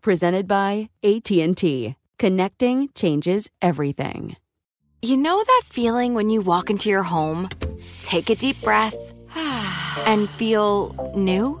Presented by AT&T. Connecting changes everything. You know that feeling when you walk into your home, take a deep breath, and feel new?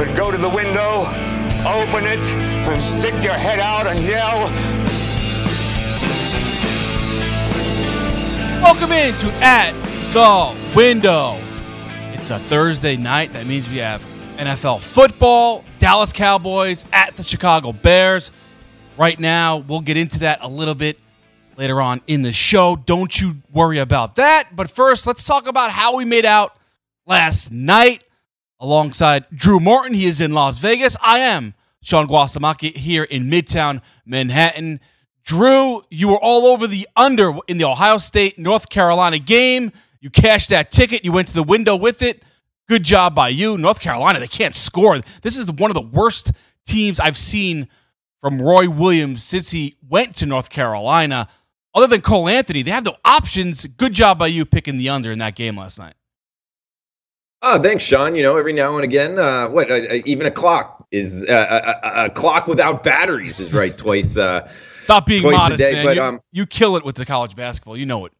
and go to the window, open it, and stick your head out and yell. Welcome into At the Window. It's a Thursday night. That means we have NFL football, Dallas Cowboys at the Chicago Bears. Right now, we'll get into that a little bit later on in the show. Don't you worry about that. But first, let's talk about how we made out last night alongside Drew Morton. He is in Las Vegas. I am Sean Guasamacchia here in Midtown Manhattan. Drew, you were all over the under in the Ohio State North Carolina game. You cashed that ticket. You went to the window with it. Good job by you. North Carolina, they can't score. This is one of the worst teams I've seen from Roy Williams since he went to North Carolina. Other than Cole Anthony, they have no options. Good job by you picking the under in that game last night. Oh, thanks, Sean. You know, every now and again, uh, what uh, even a clock is uh, a, a, clock without batteries is right twice. Uh, Stop being modest, day, man. But you, um, you kill it with the college basketball. You know it.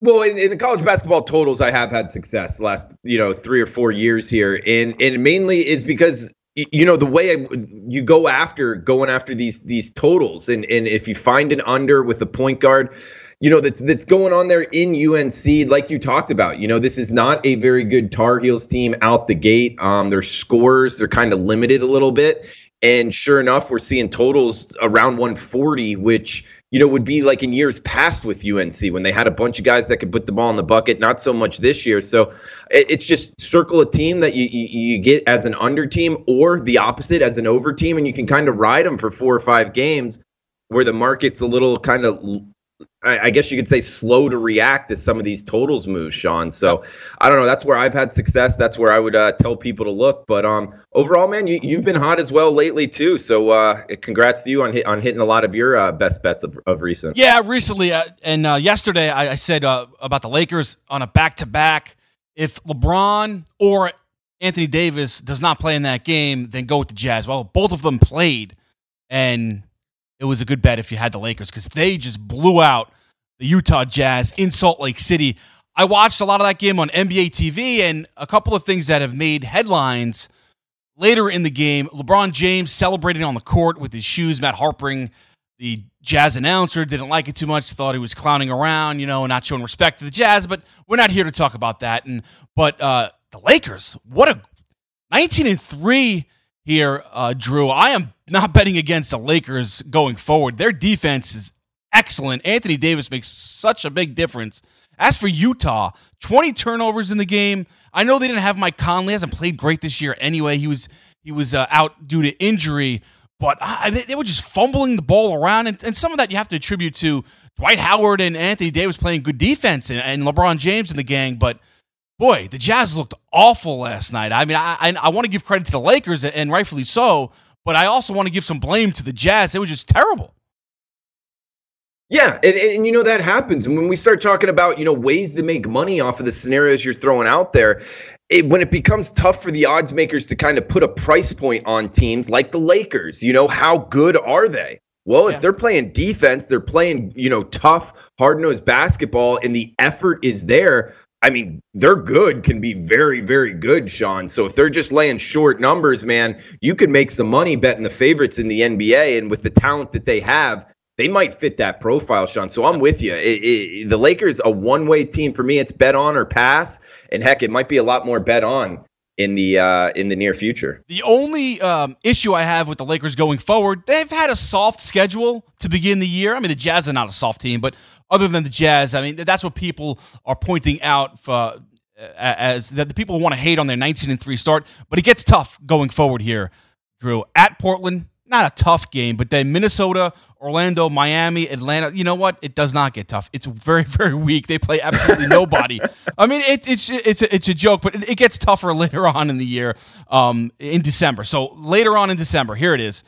well, in, in the college basketball totals, I have had success the last you know three or four years here, and and mainly is because you know the way I, you go after going after these these totals, and and if you find an under with a point guard you know that's that's going on there in UNC like you talked about you know this is not a very good Tar Heels team out the gate. Um their scores they're kind of limited a little bit. And sure enough we're seeing totals around 140 which you know would be like in years past with UNC when they had a bunch of guys that could put the ball in the bucket. Not so much this year. So it, it's just circle a team that you, you you get as an under team or the opposite as an over team and you can kind of ride them for four or five games where the market's a little kind of I, guess you could say slow to react to some of these totals moves, Sean. So I don't know. That's where I've had success. That's where I would uh, tell people to look. But um, overall, man, you, you've been hot as well lately too. So uh, congrats to you on hit, on hitting a lot of your uh, best bets of, of recent. Yeah, recently uh, and uh, yesterday I, I said uh, about the Lakers on a back to back. If LeBron or Anthony Davis does not play in that game, then go with the Jazz. Well, both of them played, and it was a good bet if you had the Lakers because they just blew out the Utah Jazz in Salt Lake City. I watched a lot of that game on NBA TV, and a couple of things that have made headlines later in the game. LeBron James celebrating on the court with his shoes. Matt Harpring, the Jazz announcer, didn't like it too much. Thought he was clowning around, you know, not showing respect to the Jazz. But we're not here to talk about that. And but uh, the Lakers, what a 19 and three here, uh, Drew. I am not betting against the Lakers going forward. Their defense is excellent. Anthony Davis makes such a big difference. As for Utah, 20 turnovers in the game. I know they didn't have Mike Conley. Hasn't played great this year anyway. He was he was uh, out due to injury, but uh, they, they, were just fumbling the ball around, and, and, some of that you have to attribute to Dwight Howard and Anthony Davis playing good defense and, and LeBron James and the gang. But boy, the Jazz looked awful last night. I mean, I I, I want to give credit to the Lakers, and rightfully so, but I also want to give some blame to the Jazz. It was just terrible. Yeah, and, and you know that happens. And when we start talking about, you know, ways to make money off of the scenarios you're throwing out there, it, when it becomes tough for the odds makers to kind of put a price point on teams like the Lakers, you know, how good are they? Well, yeah. if they're playing defense, they're playing, you know, tough, hard-nosed basketball and the effort is there. I mean, they're good can be very, very good, Sean. So if they're just laying short numbers, man, you could make some money betting the favorites in the NBA. And with the talent that they have, they might fit that profile, Sean. So I'm with you. It, it, the Lakers, a one way team for me. It's bet on or pass, and heck, it might be a lot more bet on in the uh, in the near future. The only um, issue I have with the Lakers going forward, they've had a soft schedule to begin the year. I mean, the Jazz are not a soft team, but other than the Jazz, I mean, that's what people are pointing out for, uh, as that the people want to hate on their 19 and three start. But it gets tough going forward here, Drew. At Portland, not a tough game, but then Minnesota, Orlando, Miami, Atlanta. You know what? It does not get tough. It's very, very weak. They play absolutely nobody. I mean, it, it's it's a, it's a joke, but it, it, gets tougher later on in the year, um, in December. So later on in December, here it is: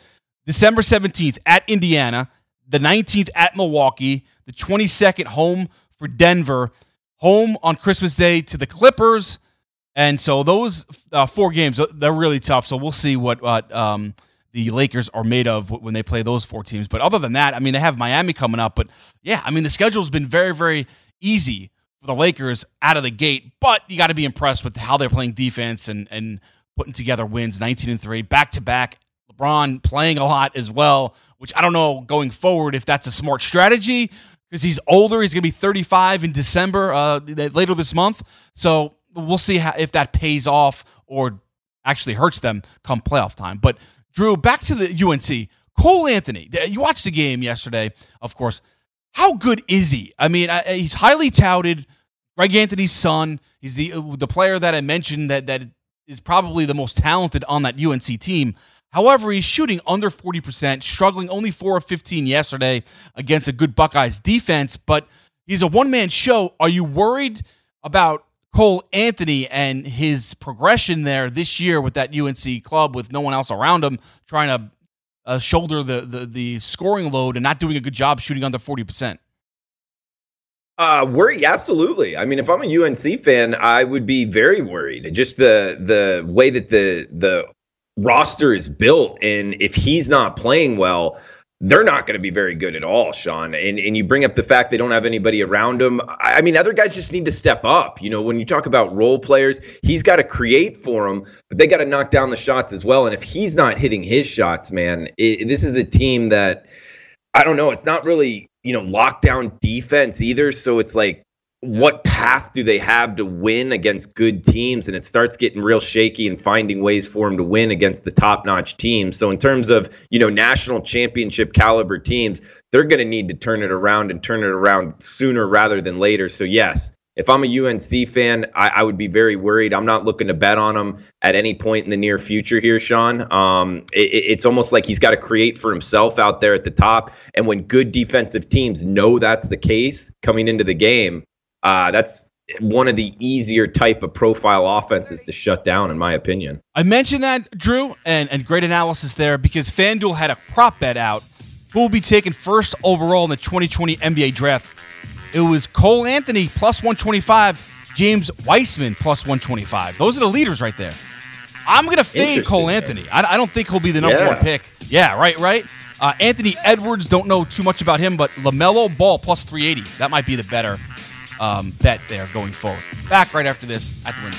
December seventeenth at Indiana, the nineteenth at Milwaukee, the twenty second home for Denver, home on Christmas Day to the Clippers. And so those uh, four games, they're really tough. So we'll see what um, the Lakers are made of when they play those four teams. But other than that, I mean, they have Miami coming up. But yeah, I mean, the schedule's been very, very easy for the Lakers out of the gate. But you got to be impressed with how they're playing defense and and putting together wins, 19 and three, back to back. LeBron playing a lot as well, which I don't know going forward if that's a smart strategy because he's older. He's going to be 35 in December uh, later this month. So we'll see how, if that pays off or actually hurts them come playoff time. But Drew, back to the UNC. Cole Anthony, you watched the game yesterday, of course. How good is he? I mean, he's highly touted. Greg Anthony's son. He's the the player that I mentioned that that is probably the most talented on that UNC team. However, he's shooting under 40%, struggling only 4 of 15 yesterday against a good Buckeyes defense, but he's a one man show. Are you worried about Cole Anthony and his progression there this year with that UNC club with no one else around him trying to uh, shoulder the, the the scoring load and not doing a good job shooting under 40%. Uh, worry, absolutely. I mean, if I'm a UNC fan, I would be very worried. Just the the way that the the roster is built, and if he's not playing well, they're not going to be very good at all, Sean. And and you bring up the fact they don't have anybody around them. I mean, other guys just need to step up. You know, when you talk about role players, he's got to create for them, but they got to knock down the shots as well. And if he's not hitting his shots, man, it, this is a team that I don't know. It's not really you know lockdown defense either. So it's like what path do they have to win against good teams? And it starts getting real shaky and finding ways for them to win against the top notch teams. So, in terms of, you know, national championship caliber teams, they're going to need to turn it around and turn it around sooner rather than later. So, yes, if I'm a UNC fan, I, I, would be very worried. I'm not looking to bet on him at any point in the near future here, Sean. Um, it, it's almost like he's got to create for himself out there at the top. And when good defensive teams know that's the case coming into the game, uh, that's one of the easier type of profile offenses to shut down, in my opinion. I mentioned that, Drew, and, and great analysis there because FanDuel had a prop bet out who will be taken first overall in the 2020 NBA draft. It was Cole Anthony plus 125, James Wiseman plus 125. Those are the leaders right there. I'm going to fade Cole Anthony. I, I, don't think he'll be the number yeah. one pick. Yeah, right, right. Uh, Anthony Edwards, don't know too much about him, but LaMelo Ball plus 380. That might be the better um, bet there going forward. Back right after this at the window.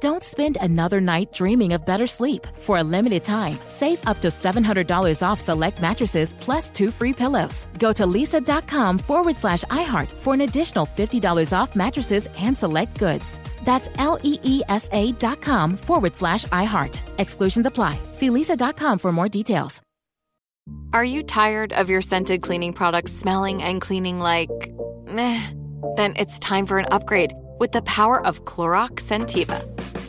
Don't spend another night dreaming of better sleep. For a limited time, save up to $700 off select mattresses plus two free pillows. Go to leesa.com forward slash iHeart for an additional $50 off mattresses and select goods. That's L E E S A dot com forward slash iHeart. Exclusions apply. See leesa.com for more details. Are you tired of your scented cleaning products smelling and cleaning like meh? Then it's time for an upgrade with the power of Clorox Scentiva.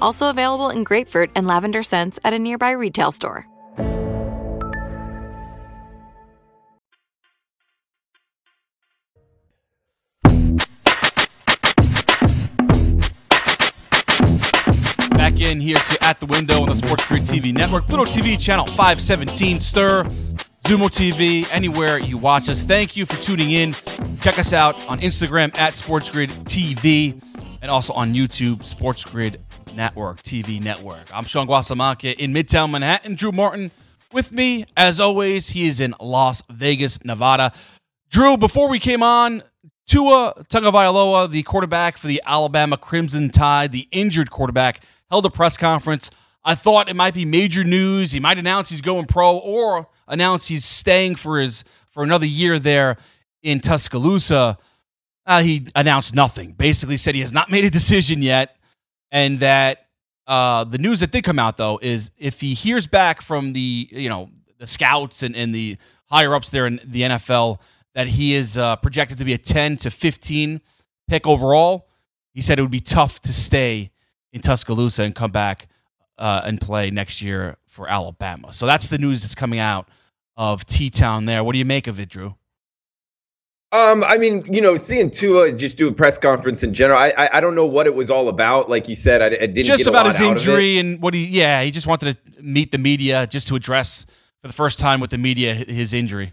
Also available in grapefruit and lavender scents at a nearby retail store. Back in here to At the Window on the Sports Grid TV network, Pluto TV channel 517, STIRR, Xumo TV, anywhere you watch us. Thank you for tuning in. Check us out on Instagram at Sports Grid TV and also on YouTube, Sports Grid Network, TV Network. I'm Sean Guasamacchia in Midtown Manhattan. Drew Martin with me, as always. He is in Las Vegas, Nevada. Drew, before we came on, Tua Tagovailoa, the quarterback for the Alabama Crimson Tide, the injured quarterback, held a press conference. I thought it might be major news. He might announce he's going pro or announce he's staying for his for another year there in Tuscaloosa. Uh, he announced nothing. Basically, said he has not made a decision yet, and that uh, the news that did come out though is if he hears back from the you know the scouts and, and the higher ups there in the NFL that he is uh, projected to be a 10 to 15 pick overall. He said it would be tough to stay in Tuscaloosa and come back uh, and play next year for Alabama. So that's the news that's coming out of T Town there. What do you make of it, Drew? Um, I mean, you know, seeing Tua just do a press conference in general, I I, I don't know what it was all about. Like you said, I, I didn't just about his injury and what he. Yeah, he just wanted to meet the media just to address for the first time with the media his injury,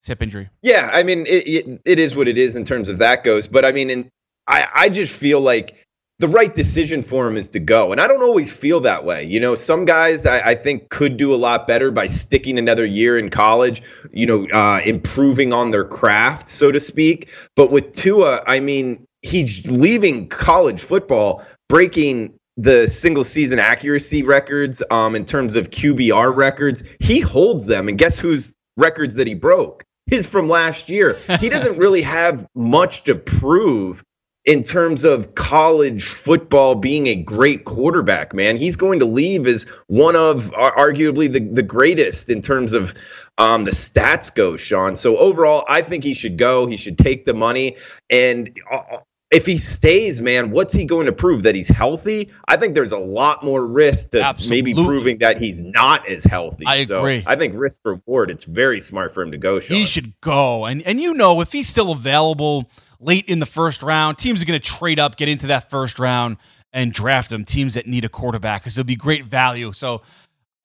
his hip injury. Yeah, I mean, it, it, it is what it is in terms of that goes. But I mean, in, I I just feel like the right decision for him is to go, and I don't always feel that way. You know, some guys I, I think could do a lot better by sticking another year in college. You know, uh, improving on their craft, so to speak. But with Tua, I mean, he's leaving college football, breaking the single season accuracy records um, in terms of QBR records. He holds them, and guess whose records that he broke? His from last year. He doesn't really have much to prove in terms of college football being a great quarterback, man. He's going to leave as one of uh, arguably the, the greatest in terms of um, the stats go, Sean. So overall, I think he should go. He should take the money. And uh, if he stays, man, what's he going to prove? That he's healthy? I think there's a lot more risk to Absolutely. maybe proving that he's not as healthy. I So agree. I think risk reward, it's very smart for him to go, Sean. He should go. And and you know, if he's still available late in the first round, teams are going to trade up, get into that first round, and draft them. Teams that need a quarterback because there'll be great value. So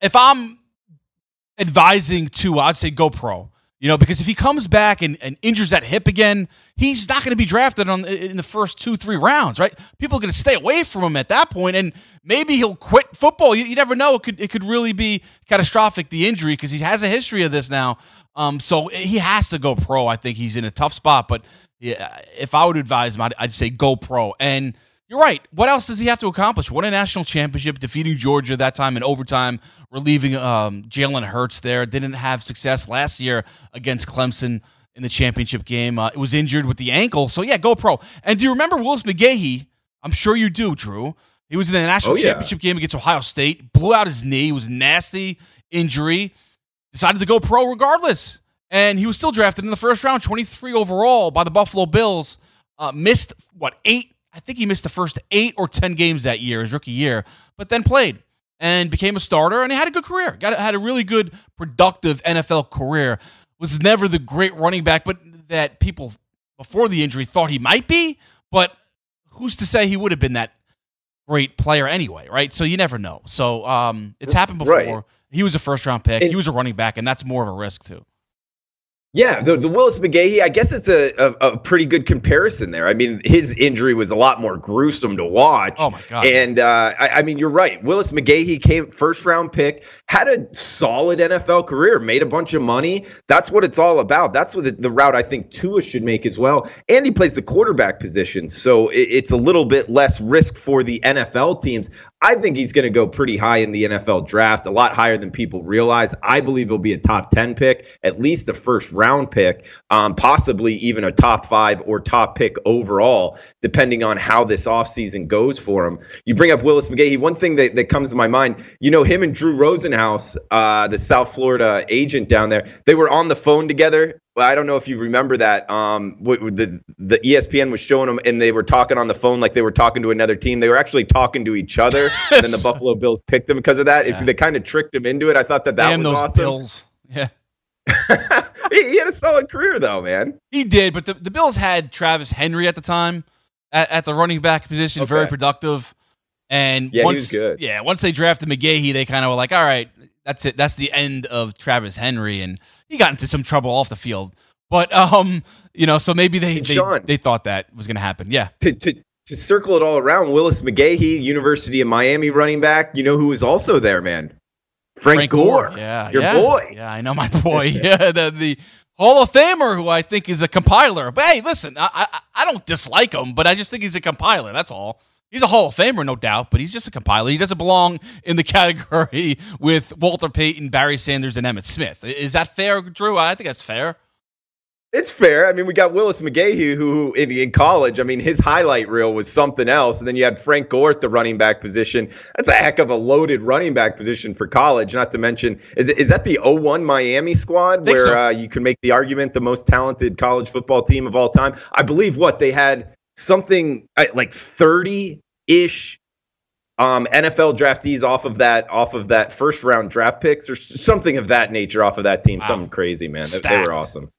if I'm advising to, I'd say go pro. You know, because if he comes back and, and injures that hip again, he's not going to be drafted on in the first two, three rounds, right? People are going to stay away from him at that point, and maybe he'll quit football. You, you never know; it could it could really be catastrophic the injury because he has a history of this now. Um, so he has to go pro. I think he's in a tough spot, but yeah, if I would advise him, I'd, I'd say go pro. And you're right. What else does he have to accomplish? Won a national championship, defeating Georgia that time in overtime, relieving um, Jalen Hurts there. Didn't have success last year against Clemson in the championship game. Uh, it was injured with the ankle. So, yeah, go pro. And do you remember Willis McGahee? I'm sure you do, Drew. He was in the national Oh, yeah. championship game against Ohio State, blew out his knee. It was a nasty injury. Decided to go pro regardless. And he was still drafted in the first round, 23 overall by the Buffalo Bills. Uh, missed, what, eight? I think he missed the first eight or 10 games that year, his rookie year, but then played and became a starter and he had a good career. Got had a really good, productive NFL career. Was never the great running back, but that people before the injury thought he might be. But who's to say he would have been that great player anyway, right? So you never know. So um, it's happened before. Right. He was a first round pick. And- he was a running back, and that's more of a risk too. Yeah, the, the Willis McGahee, I guess it's a, a, a pretty good comparison there. I mean, his injury was a lot more gruesome to watch. Oh my god! And uh, I, I mean, you're right. Willis McGahee came first round pick, had a solid NFL career, made a bunch of money. That's what it's all about. That's what the, the route I think Tua should make as well. And he plays the quarterback position, so it, it's a little bit less risk for the NFL teams. I think he's going to go pretty high in the NFL draft, a lot higher than people realize. I believe he'll be a top 10 pick, at least a first round pick, um, possibly even a top five or top pick overall, depending on how this offseason goes for him. You bring up Willis McGahee. One thing that, that comes to my mind, you know, him and Drew Rosenhaus, uh, the South Florida agent down there, they were on the phone together I don't know if you remember that. Um, the the ESPN was showing them, and they were talking on the phone like they were talking to another team. They were actually talking to each other, and then the Buffalo Bills picked them because of that. It, they kind of tricked him into it. I thought that that Damn was those awesome. Bills. Yeah. he, he had a solid career though, man. He did, but the, the Bills had Travis Henry at the time at, at the running back position, very productive. And Yeah, he once, was good. yeah, once they drafted McGahee, they kind of were like, all right, that's it. That's the end of Travis Henry, and he got into some trouble off the field. But um, you know, so maybe they they, Sean- they thought that was going to happen. Yeah, To to to circle it all around, Willis McGahee, University of Miami running back. You know who was also there, man? Frank, Gore. Yeah, your yeah. boy. Yeah, I know my boy. yeah, the the Hall of Famer who I think is a compiler. But hey, listen, I, I I don't dislike him, but I just think he's a compiler. That's all. He's a Hall of Famer, no doubt, but he's just a compiler. He doesn't belong in the category with Walter Payton, Barry Sanders, and Emmitt Smith. Is that fair, Drew? I think that's fair. It's fair. I mean, we got Willis McGahee, who in, in college, I mean, his highlight reel was something else. And then you had Frank Gore at the running back position. That's a heck of a loaded running back position for college. Not to mention, is, is that the 01 Miami squad where so. uh, you can make the argument the most talented college football team of all time? I believe what they had something like 30 ish um, NFL draftees off of that off of that first round draft picks or something of that nature off of that team. Wow. Something crazy, man. They, they were awesome.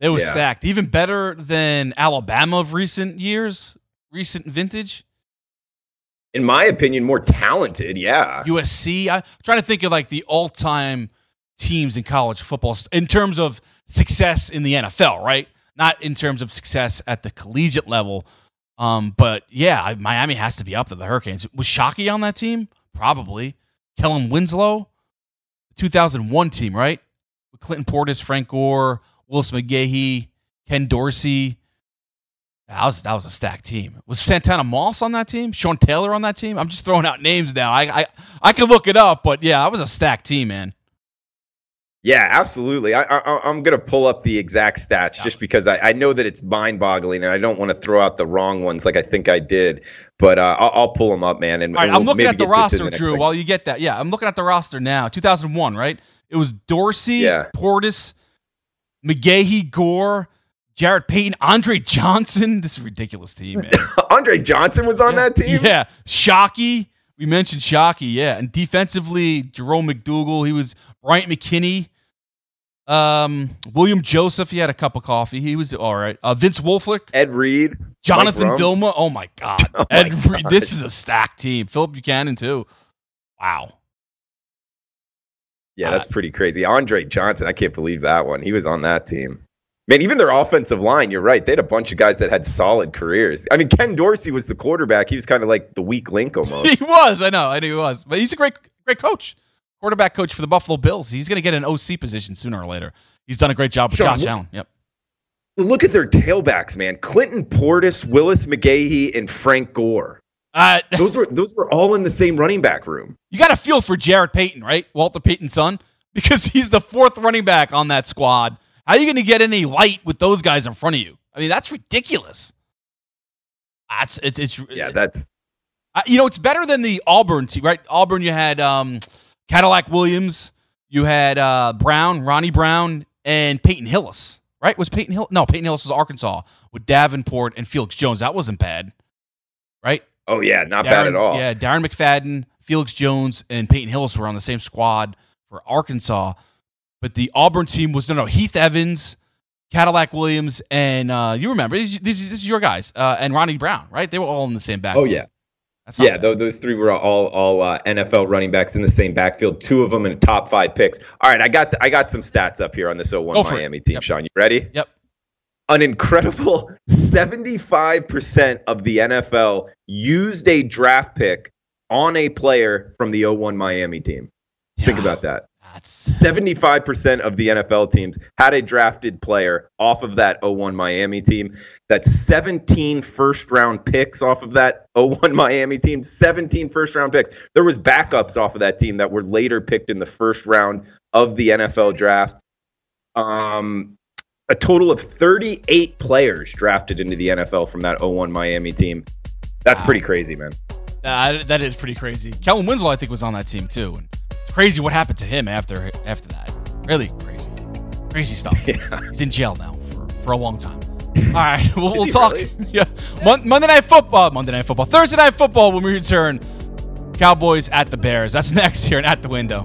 It was Yeah. stacked. Even better than Alabama of recent years, recent vintage. in my opinion, more talented. Yeah. USC. I'm trying to think of like the all time teams in college football in terms of success in the NFL, right? Not in terms of success at the collegiate level. Um, but yeah, Miami has to be up to the Hurricanes. Was Shockey on that team? Probably. Kellen Winslow, 2001 team, right? With Clinton Portis, Frank Gore, Willis McGahee, Ken Dorsey. That was that was a stacked team. Was Santana Moss on that team? Sean Taylor on that team? I'm just throwing out names now. I I I could look it up, but yeah, that was a stacked team, man. Yeah, absolutely. I, I, I'm going to pull up the exact stats just because I, I know that it's mind boggling and I don't want to throw out the wrong ones like I think I did. But uh, I'll, I'll pull them up, man. And, All right, and I'm looking at the get to to roster, next Drew. segment. While you get that, yeah, I'm looking at the roster now. 2001, right? It was Dorsey, Yeah. Portis, McGahee, Gore, Jarrett Payton, Andre Johnson. This is a ridiculous team, man. Andre Johnson was on that team. Yeah, Shockey. We mentioned Shockey, yeah, and defensively, Jerome McDougle. He was Bryant McKinnie. Um, William Joseph. He had a cup of coffee. He was all right. Uh, Vince Wilfork, Ed Reed, Jonathan Mike Vilma. Oh my God, Oh my Ed. Reed, God. this is a stacked team. Phillip Buchanon too. Wow. Yeah, that's pretty crazy. Andre Johnson, I can't believe that one. He was on that team. Man, even their offensive line, you're right. They had a bunch of guys that had solid careers. I mean, Ken Dorsey was the quarterback. He was kind of like the weak link almost. He was. I know. I knew he was. But he's a great, great coach. Quarterback coach for the Buffalo Bills. He's going to get an OC position sooner or later. He's done a great job with Sean, Josh look- Allen. Yep. Look at their tailbacks, man. Clinton Portis, Willis McGahee, and Frank Gore. Uh, those were those were all in the same running back room. You got a feel for Jarrett Payton, right? Walter Payton's son, because he's the fourth running back on that squad. How are you going to get any light with those guys in front of you? I mean, that's ridiculous. That's it's, it's yeah, that's uh, you know it's better than the Auburn team, right? Auburn, you had um, Cadillac Williams, you had uh, Brown, Ronnie Brown, and Peyton Hillis, right? Was Peyton Hill? No, Peyton Hillis was Arkansas with Davenport and Felix Jones. That wasn't bad, right? Oh yeah, not bad at all. Yeah, Darren McFadden, Felix Jones, and Peyton Hillis were on the same squad for Arkansas. But the Auburn team was no, no Heath Evans, Cadillac Williams, and uh, you remember is- this is your guys, uh, and Ronnie Brown, right? They were all in the same back. Oh yeah. Yeah, tho- those three were all all uh, NFL running backs in the same backfield. Two of them in top five picks. All right, I got the, I got some stats up here on this 01 Go for it. Miami team. Sean, you ready? Yep. An incredible 75% of the NFL used a draft pick on a player from the 01 Miami team. Think about that. 75% of the NFL teams had a drafted player off of that 01 Miami team. That's 17 first round picks off of that 01 Miami team. 17 first round picks. There was backups off of that team that were later picked in the first round of the NFL draft. Um, a total of 38 players drafted into the NFL from that 01 Miami team. That's pretty crazy, man. Uh, that is pretty crazy. Kellen Winslow, I think, was on that team too. And it's crazy what happened to him after after that. Really crazy, crazy stuff. He's in jail now for, for a long time. All right, we'll, we'll talk. really? Yeah, Mon- Monday night football, Monday night football, Thursday night football when we return. Cowboys at the Bears. That's next here and at the window.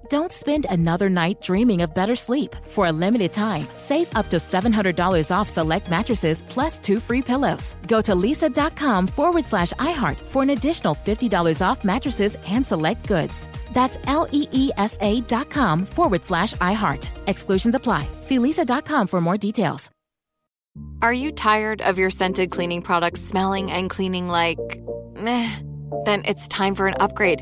Don't spend another night dreaming of better sleep. For a limited time, save up to $700 off select mattresses plus two free pillows. Go to leesa.com forward slash iHeart for an additional $50 off mattresses and select goods. That's L E E S A dot com forward slash iHeart. Exclusions apply. See leesa.com for more details. Are you tired of your scented cleaning products smelling and cleaning like meh? Then it's time for an upgrade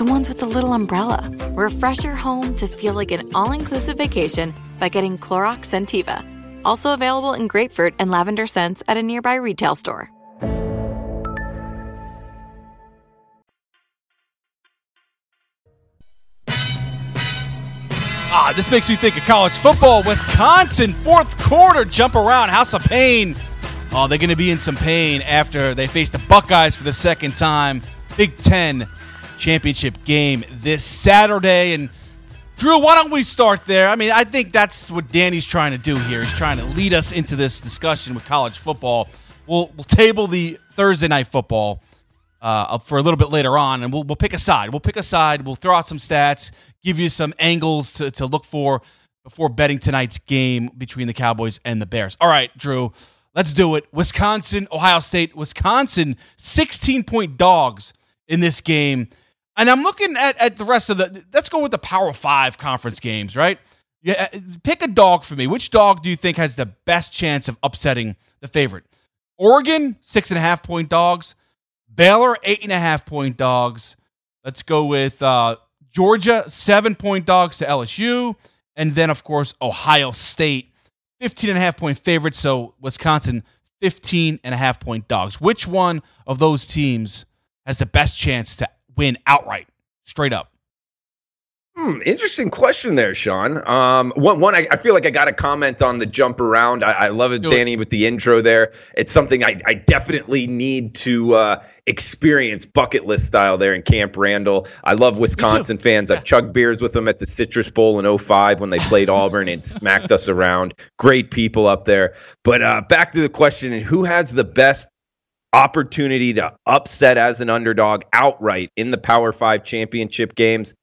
The ones with the little umbrella. Refresh your home to feel like an all inclusive vacation by getting Clorox Scentiva. Also available in grapefruit and lavender scents at a nearby retail store. Ah, this makes me think of college football. Wisconsin, fourth quarter, jump around, House of Pain. Oh, they're going to be in some pain after they face the Buckeyes for the second time. Big Ten championship game this Saturday. And Drew, why don't we start there? I mean, I think that's what Danny's trying to do here. He's trying to lead us into this discussion with college football. We'll, we'll table the Thursday night football uh, for a little bit later on, and we'll, we'll pick a side. We'll pick a side. We'll throw out some stats, give you some angles to, to look for before betting tonight's game between the Cowboys and the Bears. All right, Drew, let's do it. Wisconsin, Ohio State, Wisconsin, 16 point dogs in this game. And I'm looking at, at the rest of the. Let's go with the Power Five conference games, right? Yeah, uh, pick a dog for me. Which dog do you think has the best chance of upsetting the favorite? Oregon, six and a half point dogs. Baylor, eight and a half point dogs. Let's go with uh, Georgia, seven point dogs to LSU. And then, of course, Ohio State, 15 and a half point favorites. So Wisconsin, 15 and a half point dogs. Which one of those teams has the best chance to win outright, straight up? Hmm, interesting question there, Sean. Um, one, one I, I, feel like I got to comment on the jump around. I, I love it, Danny, with the intro there. It's something I, I definitely need to uh, experience bucket list style there in Camp Randall. I love Wisconsin fans. I've chugged beers with them at the Citrus Bowl in 05 when they played Auburn and smacked us around. Great people up there. But uh, back to the question who has the best opportunity to upset as an underdog outright in the Power Five championship games?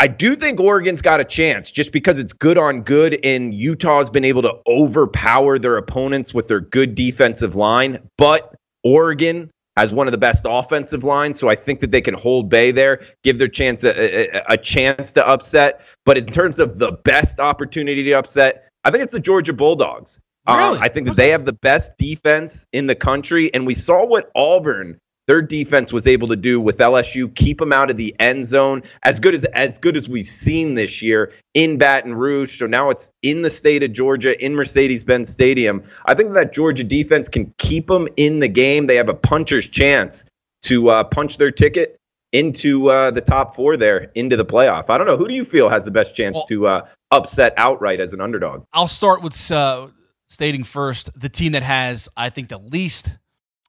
I do think Oregon's got a chance just because it's good on good, and Utah's been able to overpower their opponents with their good defensive line. But Oregon has one of the best offensive lines, so I think that they can hold Bay there, give their chance a, a, a chance to upset. But in terms of the best opportunity to upset, I think it's the Georgia Bulldogs. Um, really? Um, I think that they have the best defense in the country, and we saw what Auburn their defense was able to do with LSU, keep them out of the end zone, as good as as good as we've seen this year in Baton Rouge. So now it's in the state of Georgia, in Mercedes-Benz Stadium. I think that Georgia defense can keep them in the game. They have a puncher's chance to uh, punch their ticket into uh, the top four there into the playoff. I don't know. Who do you feel has the best chance well, to uh, upset outright as an underdog? I'll start with uh, stating first the team that has, I think, the least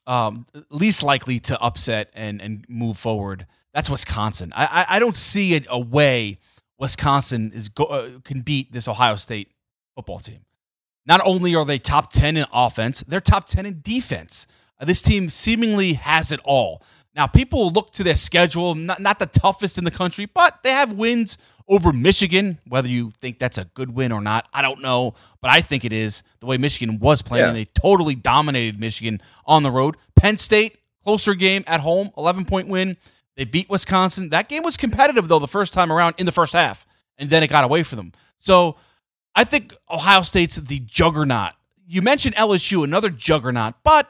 um, least likely to upset and and move forward. That's Wisconsin. I I, I don't see it a way Wisconsin is go, uh, can beat this Ohio State football team. Not only are they top ten in offense, they're top ten in defense. Uh, this team seemingly has it all. Now, people look to their schedule, not, not the toughest in the country, but they have wins over Michigan. Whether you think that's a good win or not, I don't know, but I think it is. The way Michigan was playing, yeah. they totally dominated Michigan on the road. Penn State, closer game at home, 11 point win. They beat Wisconsin. That game was competitive, though, the first time around in the first half, and then it got away from them. So I think Ohio State's the juggernaut. You mentioned LSU, another juggernaut, but,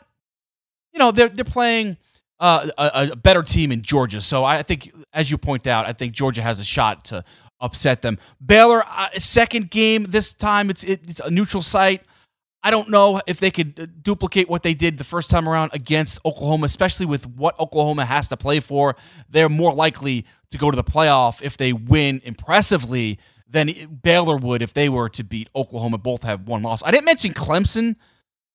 you know, they're, they're playing. Uh, a, a, better team in Georgia. So I think, as you point out, I think Georgia has a shot to upset them. Baylor, uh, second game this time. It's it's a neutral site. I don't know if they could uh, duplicate what they did the first time around against Oklahoma, especially with what Oklahoma has to play for. They're more likely to go to the playoff if they win impressively than Baylor would if they were to beat Oklahoma. Both have one loss. I didn't mention Clemson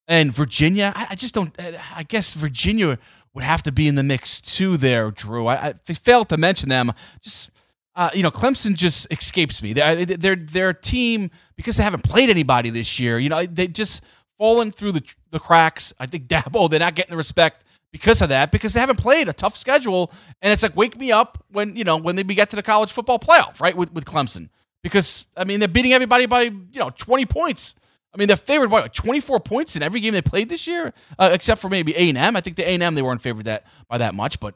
and Virginia. I, I just don't. Uh, I guess Virginia would have to be in the mix too. There, Drew. I, I failed to mention them. Just uh, you know, Clemson just escapes me. They're, a team because they haven't played anybody this year. You know, they just fallen through the the cracks. I think Dabo they're not getting the respect because of that because they haven't played a tough schedule. And it's like wake me up when you know when they get to the college football playoff, right? With with Clemson because I mean they're beating everybody by you know twenty points I mean, they're favored by like 24 points in every game they played this year, uh, except for maybe A and M. I think the A and M they weren't favored that by that much, but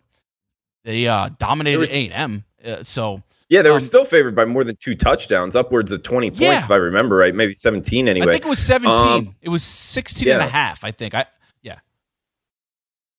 they uh, dominated A and M. Uh, so yeah, they were um, still favored by more than two touchdowns, upwards of 20 points, Yeah. if I remember right. Maybe 17 anyway. I think it was 17. Um, it was 16 and a half, I think. I yeah.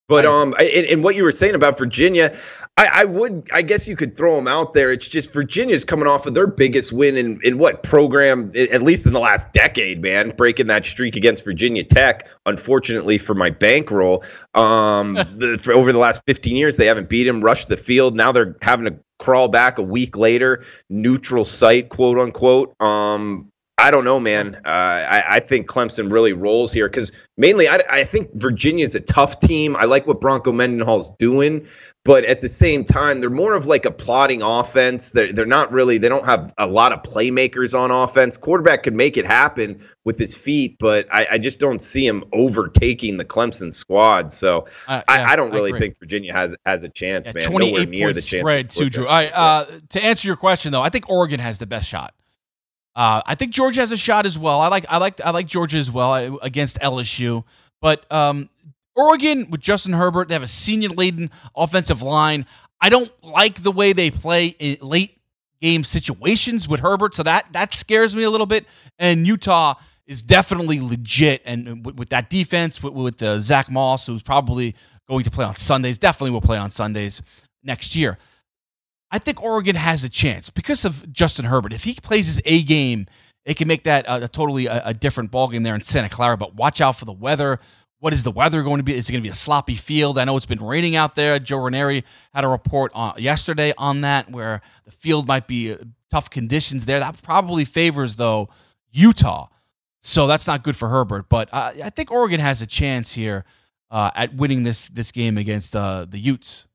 But um, I- and what you were saying about Virginia, I, I would, I guess you could throw them out there. It's just Virginia's coming off of their biggest win in in what program, at least in the last decade, man, breaking that streak against Virginia Tech. Unfortunately for my bankroll, um, the, for over the last 15 years they haven't beat him, rushed the field. Now they're having to crawl back a week later, neutral site, quote unquote. Um, I don't know, man. Uh, I, I think Clemson really rolls here because mainly I, I think Virginia's a tough team. I like what Bronco Mendenhall's doing, but at the same time, they're more of like a plotting offense. They're, they're not really, they don't have a lot of playmakers on offense. Quarterback could make it happen with his feet, but I, I just don't see him overtaking the Clemson squad. So Uh, I, yeah, I don't really agree. think Virginia has has a chance, Yeah, man. Nowhere 28 near the spread, too, Drew. Uh, to answer your question though, I think Oregon has the best shot. Uh, I think Georgia has a shot as well. I like I like I like Georgia as well uh, against LSU, but um, Oregon with Justin Herbert, they have a senior laden offensive line. I don't like the way they play in late game situations with Herbert, so that that scares me a little bit. And Utah is definitely legit, and with, with that defense, with, with uh, Zach Moss, who's probably going to play on Sundays, definitely will play on Sundays next year. I think Oregon has a chance because of Justin Herbert. If he plays his A game, it can make that uh, a totally a, a different ballgame there in Santa Clara. But watch out for the weather. What is the weather going to be? Is it going to be a sloppy field? I know it's been raining out there. Joe Ranieri had a report on, yesterday on that where the field might be uh, tough conditions there. That probably favors though Utah, so that's not good for Herbert. But uh, I think Oregon has a chance here uh, at winning this this game against uh, the Utes.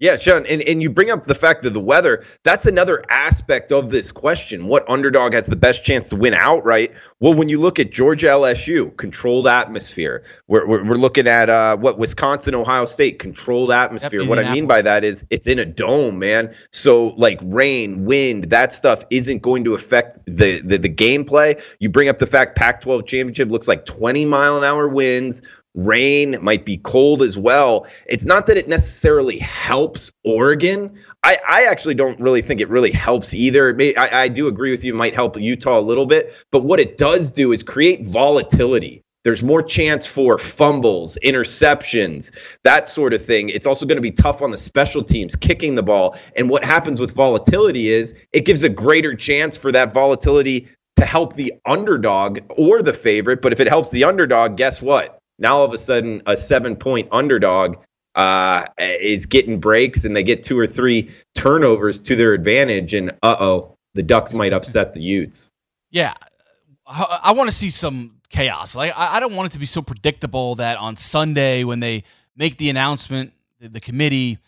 Yeah, Sean, and, and you bring up the fact of the weather. That's another aspect of this question. What underdog has the best chance to win outright? Well, when you look at Georgia LSU, controlled atmosphere. We're, we're, we're looking at uh, what Wisconsin, Ohio State, controlled atmosphere. what I mean by that is it's in a dome, man. So, like rain, wind, that stuff isn't going to affect the, the, the gameplay. You bring up the fact Pac 12 championship looks like 20 mile an hour winds rain might be cold as well. It's not that it necessarily helps oregon. I, I actually don't really think it really helps either. It may, I, I do agree with you it might help utah a little bit but what it does do is create volatility. There's more chance for fumbles interceptions that sort of thing. It's also going to be tough on the special teams kicking the ball and what happens with volatility is it gives a greater chance for that volatility to help the underdog or the favorite but if it helps the underdog guess what now all of a sudden a seven point underdog uh, is getting breaks and they get two or three turnovers to their advantage and uh-oh the ducks might upset the utes Yeah, I, I want to see some chaos. Like I, I don't want it to be so predictable that on Sunday when they make the announcement, the, the committee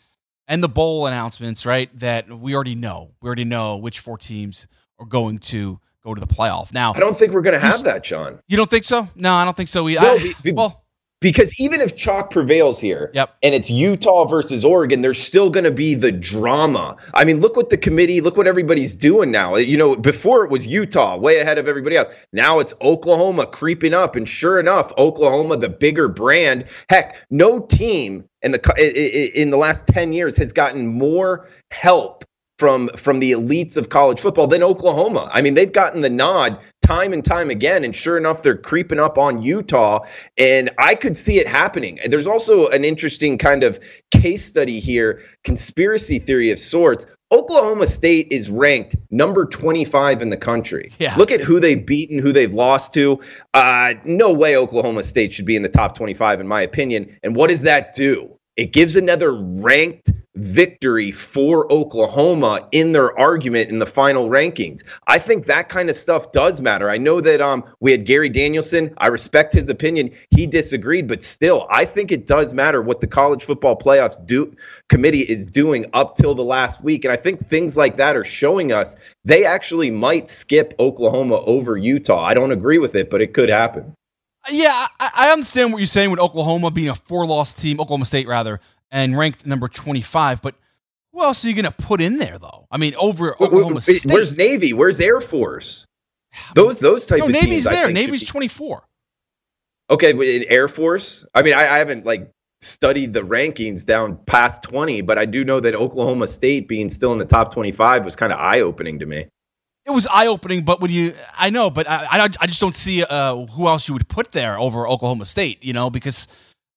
and the bowl announcements, right? That we already know. We already know which four teams are going to go to the playoff. Now, i don't think we're going to have that John. you don't think so? No, I don't think so. We, No, I, be- well, because even if chalk prevails here Yep. and it's utah versus oregon there's still going to be the drama i mean look what the committee look what everybody's doing now you know before it was utah way ahead of everybody else now it's oklahoma creeping up and sure enough oklahoma the bigger brand heck no team in the co- i- i- in the last 10 years has gotten more help from from the elites of college football than Oklahoma. I mean, they've gotten the nod time and time again, and sure enough, they're creeping up on Utah. And I could see it happening. There's also an interesting kind of case study here, conspiracy theory of sorts. Oklahoma State is ranked number 25 in the country. Yeah. Look at who they've beaten, who they've lost to. Uh, no way Oklahoma State should be in the top 25, in my opinion. And what does that do? It gives another ranked victory for Oklahoma in their argument in the final rankings. I think that kind of stuff does matter. I know that um we had Gary Danielson. I respect his opinion. He disagreed, but still, I think it does matter what the college football playoffs do committee is doing up till the last week. And I think things like that are showing us they actually might skip Oklahoma over Utah. I don't agree with it, but it could happen. Yeah, I, I understand what you're saying with Oklahoma being a four-loss team, Oklahoma State rather, and ranked number 25. But who else are you going to put in there, though? I mean, over Oklahoma State. Where's Navy? Where's Air Force? Those those type no, of Navy's teams. There. Navy's 24. Okay, but in Air Force. I mean, I, I haven't like studied the rankings down past 20, but I do know that Oklahoma State being still in the top 25 was kind of eye opening to me. It was eye opening, but when you, I know, but I, I, I just don't see uh, who else you would put there over Oklahoma State, you know, because,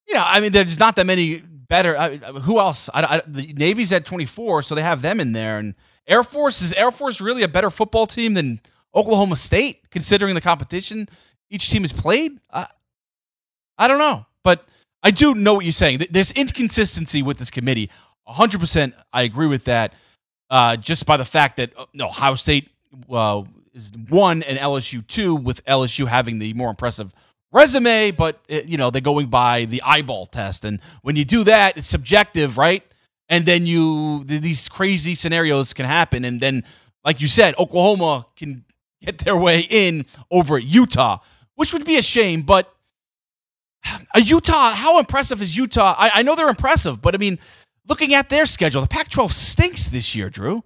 you know, I mean, there's not that many better. I, who else? I, I, the Navy's at 24, so they have them in there. And Air Force, is Air Force really a better football team than Oklahoma State, considering the competition each team has played? I, I don't know. But I do know what you're saying. There's inconsistency with this committee. 100% I agree with that. Uh, just by the fact that uh, no, Ohio State uh, is one and LSU two, with LSU having the more impressive resume, but uh, you know they're going by the eyeball test, and when you do that, it's subjective, right? And then you these crazy scenarios can happen, and then like you said, Oklahoma can get their way in over Utah, which would be a shame, but a Utah, how impressive is Utah? I, I know they're impressive, but I mean, looking at their schedule, the Pac 12 stinks this year, Drew.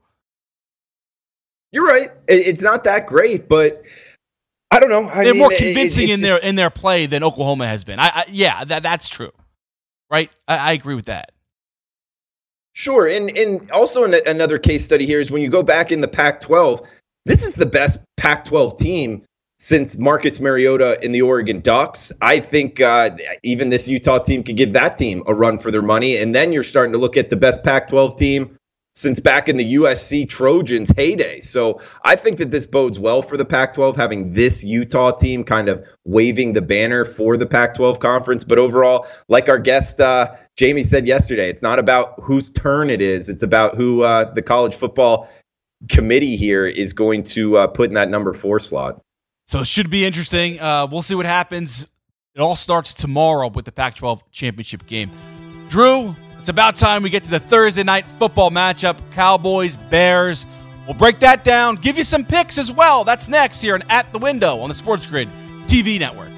You're right. It's not that great, but I don't know. I they're mean, more convincing it's in their in their play than Oklahoma has been. I, I yeah, that that's true, right? I, I agree with that. Sure, and and also an, another case study here is when you go back in the Pac-12, this is the best Pac-12 team since Marcus Mariota in the Oregon Ducks. I think uh, even this Utah team could give that team a run for their money, and then you're starting to look at the best Pac-12 team since back in the USC Trojans heyday. So I think that this bodes well for the Pac-12 having this Utah team kind of waving the banner for the Pac-12 conference. But overall, like our guest uh, Jamie said yesterday, it's not about whose turn it is. It's about who uh, the college football committee here is going to uh, put in that number four slot. So it should be interesting. Uh, we'll see what happens. It all starts tomorrow with the Pac 12 championship game. Drew, it's about time we get to the Thursday night football matchup Cowboys, Bears. We'll break that down, give you some picks as well. That's next here on At the Window on the Sports Grid TV network.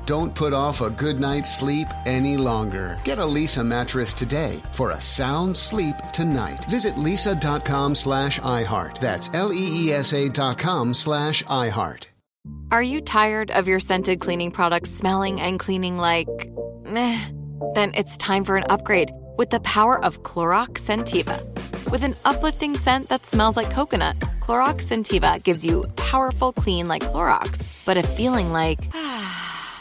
Don't put off a good night's sleep any longer. Get a Leesa mattress today for a sound sleep tonight. Visit leesa.com slash iHeart. That's L-E-E-S-A dot com slash iHeart. Are you tired of your scented cleaning products smelling and cleaning like meh? Then it's time for an upgrade with the power of Clorox Scentiva. With an uplifting scent that smells like coconut, Clorox Scentiva gives you powerful clean like Clorox, but a feeling like ah,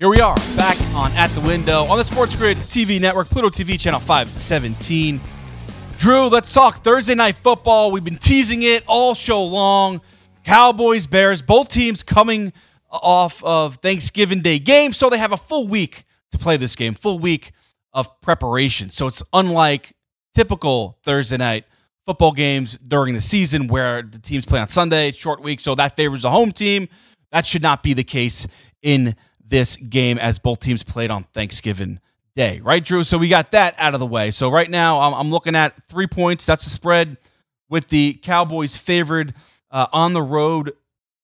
Here we are, back on At the Window on the Sports Grid TV network, Pluto TV, channel 517. Drew, let's talk Thursday night football. We've been teasing it all show long. Cowboys, Bears, both teams coming off of Thanksgiving Day game, so they have a full week to play this game, full week of preparation. So it's unlike typical Thursday night football games during the season where the teams play on Sunday, short week, so that favors the home team. That should not be the case in this game as both teams played on Thanksgiving Day, right, Drew? So we got that out of the way. So right now I'm, I'm looking at three points. That's the spread with the Cowboys favored uh, on the road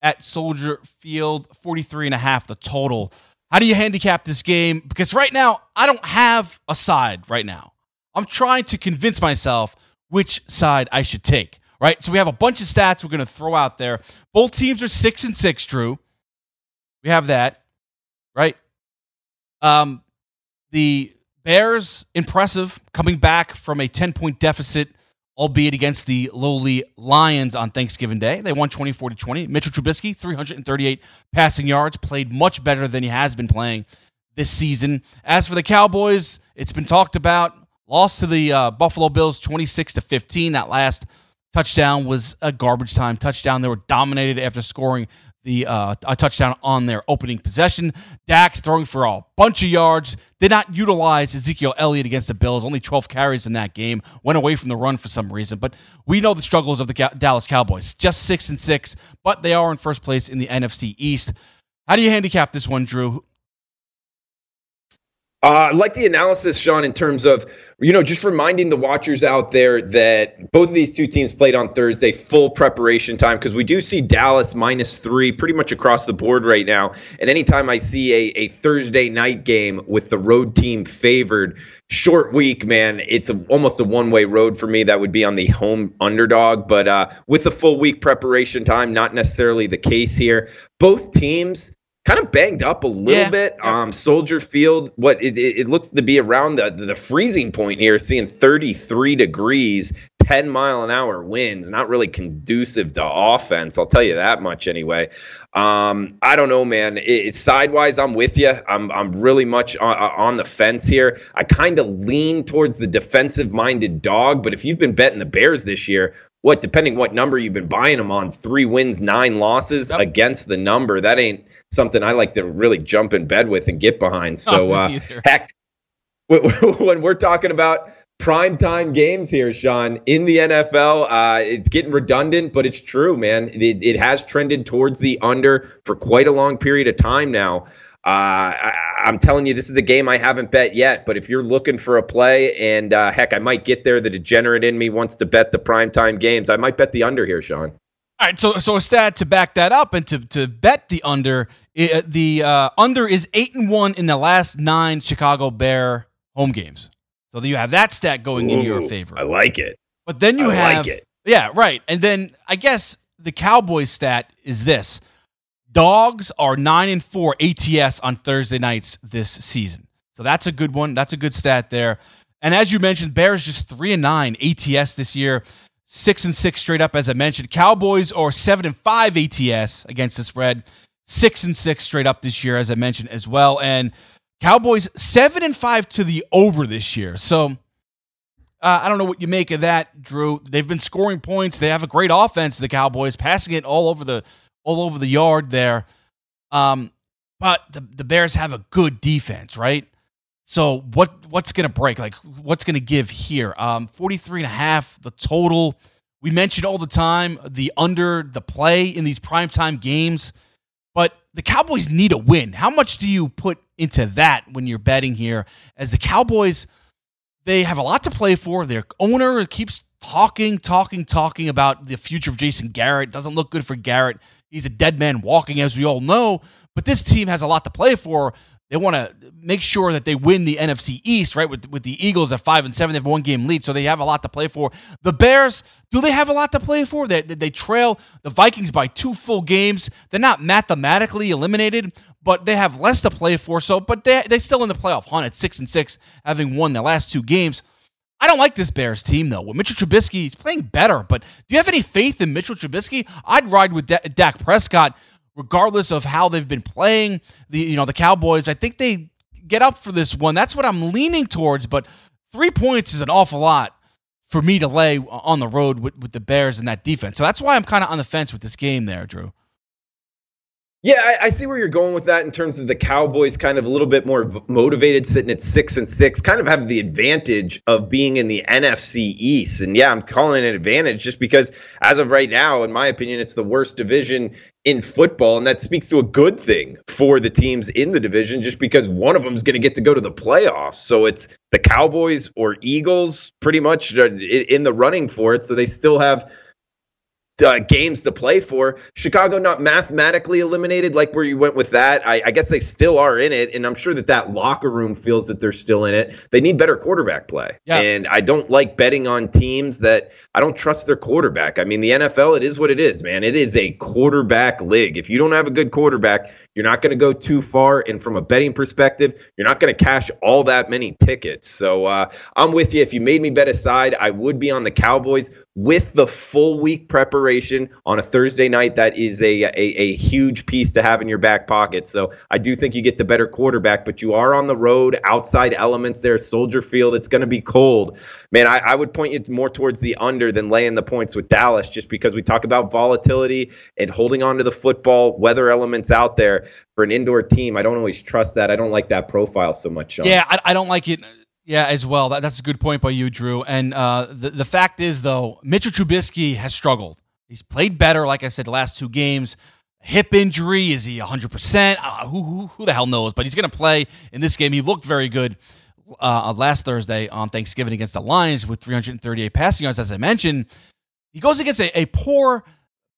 at Soldier Field, 43 and a half the total. How do you handicap this game? Because right now I don't have a side right now. I'm trying to convince myself which side I should take. Right. So we have a bunch of stats we're going to throw out there. Both teams are six and six, Drew. We have that right? Um, the Bears, impressive, coming back from a 10 point deficit, albeit against the lowly Lions on Thanksgiving Day. They won 24 to 20. Mitchell Trubisky, 338 passing yards, played much better than he has been playing this season. As for the Cowboys, it's been talked about. Lost to the uh, Buffalo Bills 26 to 15. That last touchdown was a garbage time touchdown. They were dominated after scoring the uh, a touchdown on their opening possession. Dak throwing for a bunch of yards. Did not utilize Ezekiel Elliott against the Bills. Only 12 carries in that game. Went away from the run for some reason. But we know the struggles of the Dallas Cowboys. Just six and six, but they are in first place in the NFC East. How do you handicap this one, Drew? Uh, I like the analysis, Sean, in terms of you know, just reminding the watchers out there that both of these two teams played on Thursday, full preparation time, because we do see Dallas minus three pretty much across the board right now. And anytime I see a, a Thursday night game with the road team favored, short week, man, it's a, almost a one way road for me. That would be on the home underdog. But uh, with the full week preparation time, not necessarily the case here. Both teams kind of banged up a little yeah. bit. Um, Soldier Field, what it, it, looks to be around the the freezing point here, seeing 33 degrees, 10 mile an hour winds, not really conducive to offense. I'll tell you that much anyway. Um, I don't know, man. It, sidewise, I'm with you. I'm I'm really much on, on the fence here. I kind of lean towards the defensive minded dog, but if you've been betting the Bears this year, what depending what number you've been buying them on, three wins, nine losses yep. against the number. That ain't something I like to really jump in bed with and get behind. So uh, heck, when we're talking about primetime games here, Sean, in the NFL. Uh, it's getting redundant, but it's true, man. It, it, has trended towards the under for quite a long period of time now. Uh, I, am telling you, this is a game I haven't bet yet. But if you're looking for a play, and uh, heck, I might get there. The degenerate in me wants to bet the primetime games. I might bet the under here, Sean. All right, so so a stat to back that up and to to bet the under, it, the uh, under is eight and one in the last nine Chicago Bear home games. So you have that stat going Ooh, in your favor. I like it. But then you I have like yeah, right. And then I guess the Cowboys stat is this: Dogs are nine and four ATS on Thursday nights this season. So that's a good one. That's a good stat there. And as you mentioned, Bears just three and nine ATS this year, six and six straight up. As I mentioned, Cowboys are seven and five ATS against the spread, six and six straight up this year, as I mentioned as well. And Cowboys seven and five to the over this year. So uh, I don't know what you make of that, Drew. They've been scoring points. They have a great offense. The Cowboys passing it all over the all over the yard there. Um, but the, the Bears have a good defense, right? So what what's to break? Like what's to give here? Um 43 and a half the total. We mentioned all the time the under the play in these primetime games, but the Cowboys need a win. How much do you put into that when you're betting here as the Cowboys they have a lot to play for. Their owner keeps talking, talking, talking about the future of Jason Garrett. Doesn't look good for Garrett. He's a dead man walking, as we all know. But this team has a lot to play for. They want to make sure that they win the NFC East, right? With with the Eagles at five and seven, they have one game lead, so they have a lot to play for. The Bears, do they have a lot to play for? They they trail the Vikings by two full games. They're not mathematically eliminated, but they have less to play for. So, but they they still in the playoff hunt at six and six, having won the last two games. I don't like this Bears team though. With Mitchell Trubisky, he's playing better, but do you have any faith in Mitchell Trubisky? I'd ride with D- Dak Prescott regardless of how they've been playing. The you know the Cowboys, I think they get up for this one. That's what I'm leaning towards. But three points is an awful lot for me to lay on the road with, with the Bears and that defense. So that's why I'm kind of on the fence with this game there, Drew. Yeah, I, I, see where you're going with that in terms of the Cowboys kind of a little bit more motivated, sitting at six and six, kind of have the advantage of being in the NFC East. And yeah, I'm calling it an advantage just because as of right now, in my opinion, it's the worst division in football. And that speaks to a good thing for the teams in the division just because one of them is going to get to go to the playoffs. So it's the Cowboys or Eagles pretty much in the running for it. So they still have uh, games to play for. Chicago not mathematically eliminated like where you went with that. I, I, guess they still are in it, and I'm sure that that locker room feels that they're still in it. They need better quarterback play, yeah. and I don't like betting on teams that I don't trust their quarterback. I mean, the NFL, it is what it is, man. It is a quarterback league. If you don't have a good quarterback, you're not going to go too far. And from a betting perspective, you're not going to cash all that many tickets. So uh, I'm with you. If you made me bet aside, I would be on the Cowboys with the full week preparation on a Thursday night. That is a, a, a huge piece to have in your back pocket. So I do think you get the better quarterback, but you are on the road, outside elements there, Soldier Field. It's going to be cold man, I, I, would point you more towards the under than laying the points with Dallas, just because we talk about volatility and holding on to the football, weather elements out there for an indoor team. I don't always trust that. I don't like that profile so much. Sean. Yeah, I, I don't like it. Yeah, as well. That, that's a good point by you, Drew. And uh, the the fact is, though, Mitchell Trubisky has struggled. He's played better, like I said, the last two games. Hip injury is he 100%? Uh, who, who, who the hell knows? But he's going to play in this game. He looked very good uh, last Thursday on Thanksgiving against the Lions with 338 passing yards, as I mentioned. He goes against a, a poor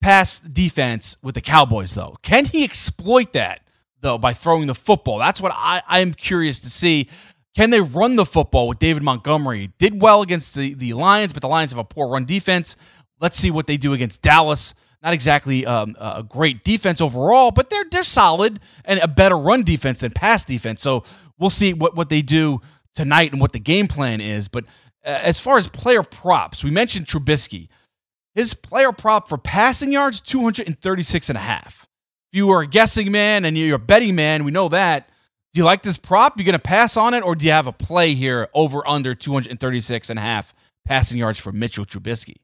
pass defense with the Cowboys, though. Can he exploit that, though, by throwing the football? That's what I, I'm curious to see. Can they run the football with David Montgomery? Did well against the, the Lions, but the Lions have a poor run defense. Let's see what they do against Dallas. Not exactly um, a great defense overall, but they're they're solid and a better run defense than pass defense. So we'll see what, what they do tonight and what the game plan is. But uh, as far as player props, we mentioned Trubisky. His player prop for passing yards, 236 and a half. If you are a guessing man and you're a betting man, we know that. Do you like this prop? You're going to pass on it or do you have a play here over under 236 and a half passing yards for Mitchell Trubisky?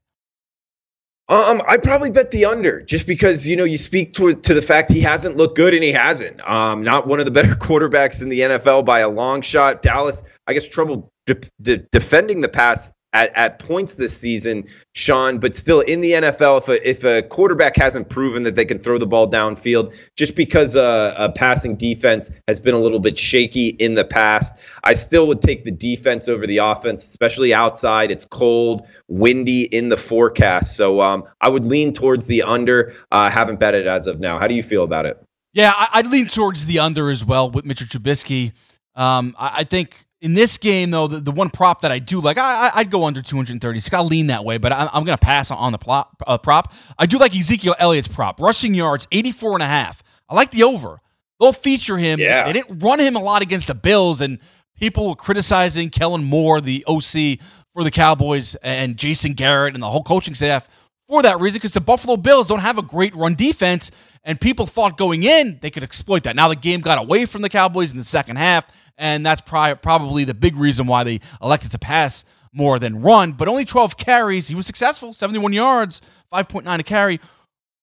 Um, I probably bet the under just because you know you speak to to the fact he hasn't looked good and he hasn't. Um, not one of the better quarterbacks in the NFL by a long shot. Dallas, I guess, trouble de- de- defending the pass at, at points this season, Sean, but still in the NFL, if a, if a quarterback hasn't proven that they can throw the ball downfield, just because a, a passing defense has been a little bit shaky in the past, I still would take the defense over the offense, especially outside. It's cold, windy in the forecast. So um, I would lean towards the under. Uh, haven't bet it as of now. How do you feel about it? Yeah, I'd lean towards the under as well with Mitchell Trubisky. Um, I think in this game, though, the, the one prop that I do like, I, I'd go under 236. I'll lean that way, but I, am going to pass on the plop, uh, prop. I do like Ezekiel Elliott's prop. Rushing yards, 84 and a half. I like the over. They'll feature him. Yeah. They, they didn't run him a lot against the Bills, and people were criticizing Kellen Moore, the OC for the Cowboys, and Jason Garrett and the whole coaching staff for that reason because the Buffalo Bills don't have a great run defense, and people thought going in they could exploit that. Now the game got away from the Cowboys in the second half, and that's pri- probably the big reason why they elected to pass more than run. But only 12 carries. He was successful, 71 yards, 5.9 a carry.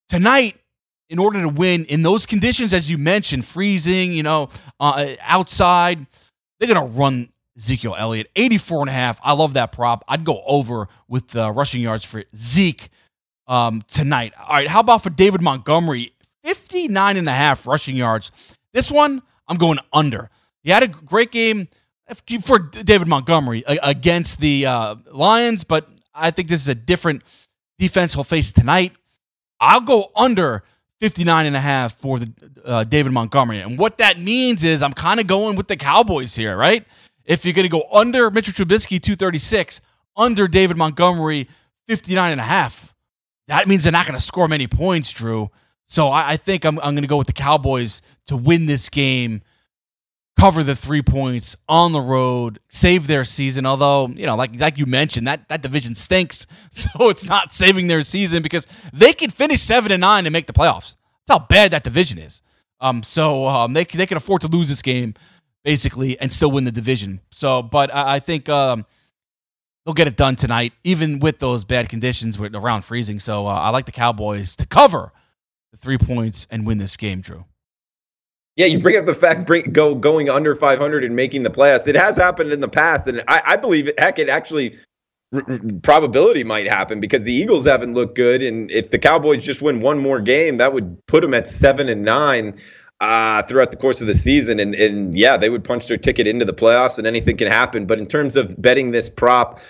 Tonight, in order to win in those conditions, as you mentioned, freezing, you know, uh, outside, they're going to run Ezekiel Elliott, 84 and a half. I love that prop. I'd go over with the rushing yards for Zeke um, tonight. All right, how about for David Montgomery? 59 and a half rushing yards. This one, I'm going under. He had a great game for David Montgomery against the uh, Lions, but I think this is a different defense he'll face tonight. I'll go under 59 and a half for the uh, David Montgomery. And what that means is I'm kind of going with the Cowboys here, right? If you're going to go under Mitchell Trubisky 236, under David Montgomery 59 and a half, that means they're not going to score many points, Drew. So I, I think I'm, I'm going to go with the Cowboys to win this game cover the three points on the road, save their season. Although, you know, like like you mentioned, that, that division stinks. So it's not saving their season because they could finish seven and nine and make the playoffs. That's how bad that division is. Um, so um, they they can afford to lose this game basically and still win the division. So, but I, I think um, they'll get it done tonight, even with those bad conditions around freezing. So uh, I like the Cowboys to cover the three points and win this game, Drew. Yeah, you bring up the fact bring go going under 500 and making the playoffs. It has happened in the past, and I, I believe heck, it actually r- probability might happen because the Eagles haven't looked good, and if the Cowboys just win one more game, that would put them at seven and nine uh, throughout the course of the season, and and yeah, they would punch their ticket into the playoffs, and anything can happen. But in terms of betting this prop,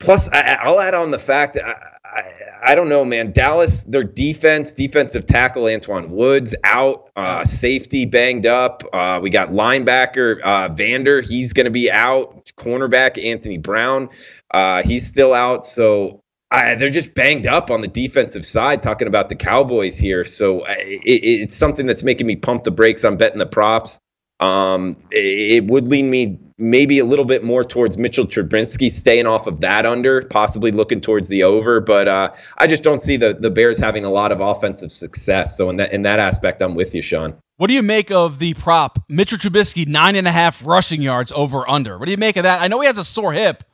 plus I, will add on the fact that. I, I, I, don't know, man. Dallas, their defense, defensive tackle Antwaun Woods out, uh, safety banged up. Uh, we got linebacker uh, Vander, he's going to be out. Cornerback Anthony Brown, uh, he's still out. So they're just banged up on the defensive side. Talking about the Cowboys here, so it, it's something that's making me pump the brakes on betting the props. Um, it, it would lean me maybe a little bit more towards Mitchell Trubisky staying off of that under, possibly looking towards the over. But uh, I just don't see the the Bears having a lot of offensive success. So in that in that aspect, I'm with you, Sean. What do you make of the prop Mitchell Trubisky nine and a half rushing yards over under? What do you make of that? I know he has a sore hip,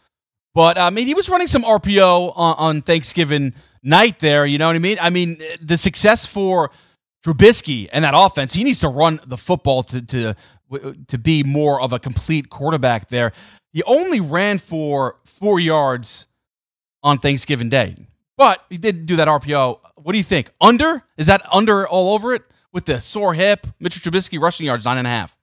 but I mean he was running some RPO on, on Thanksgiving night there. You know what I mean? I mean the success for Trubisky and that offense, he needs to run the football to to Uh, to be more of a complete quarterback there. He only ran for four yards on Thanksgiving Day, but he did do that RPO. What do you think? Under? Is that under all over it with the sore hip? Mitchell Trubisky rushing yards nine and a half.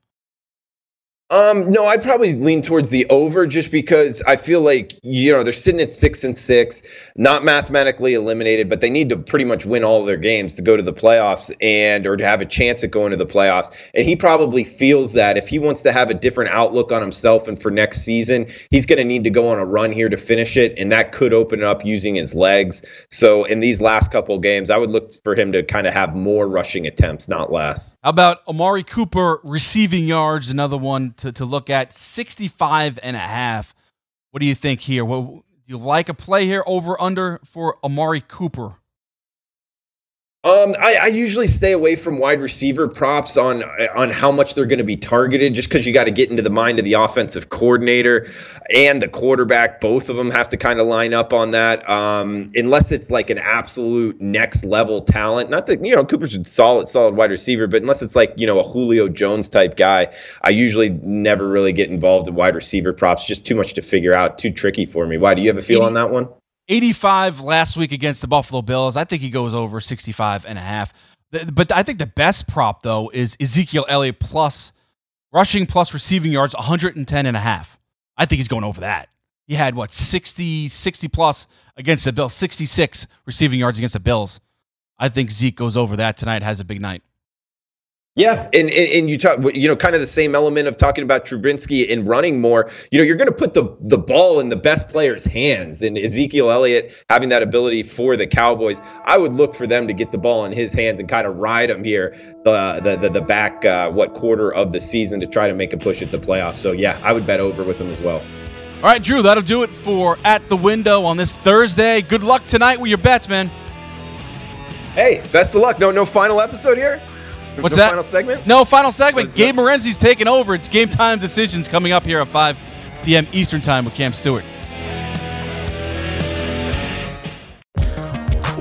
Um, no, I'd probably lean towards the over just because I feel like you know they're sitting at six and six, not mathematically eliminated, but they need to pretty much win all their games to go to the playoffs and or to have a chance at going to the playoffs. And he probably feels that if he wants to have a different outlook on himself and for next season, he's going to need to go on a run here to finish it, and that could open up using his legs. So in these last couple games, I would look for him to kind of have more rushing attempts, not less. How about Amari Cooper receiving yards? Another one to, to look at 65 and a half. What do you think here? What, do you like a play here over under for Amari Cooper? Um, I, I, usually stay away from wide receiver props on on how much they're going to be targeted, just because you got to get into the mind of the offensive coordinator and the quarterback. Both of them have to kind of line up on that. Um, unless it's like an absolute next level talent. Not that you know Cooper's a solid, solid wide receiver, but unless it's like you know a Julio Jones type guy, I usually never really get involved in wide receiver props. Just too much to figure out, too tricky for me. Why do you have a feel on that one? 85 last week against the Buffalo Bills. I think he goes over 65 and a half. But I think the best prop, though, is Ezekiel Elliott plus rushing plus receiving yards, 110 and a half. I think he's going over that. He had, what, 60, 60 plus against the Bills, 66 receiving yards against the Bills. I think Zeke goes over that tonight, has a big night. Yeah, and, and, and you talk, you know, kind of the same element of talking about Trubinsky and running more. You know, you're going to put the the ball in the best player's hands, and Ezekiel Elliott having that ability for the Cowboys. I would look for them to get the ball in his hands and kind of ride him here the the the, the back uh, what quarter of the season to try to make a push at the playoffs. So yeah, I would bet over with him as well. All right, Drew, that'll do it for at the window on this Thursday. Good luck tonight with your bets, man. Hey, best of luck. No, no final episode here. What's no that? Final segment? No final segment. Gabe Morency's taking over. It's game time decisions coming up here at 5 p.m. Eastern time with Cam Stewart.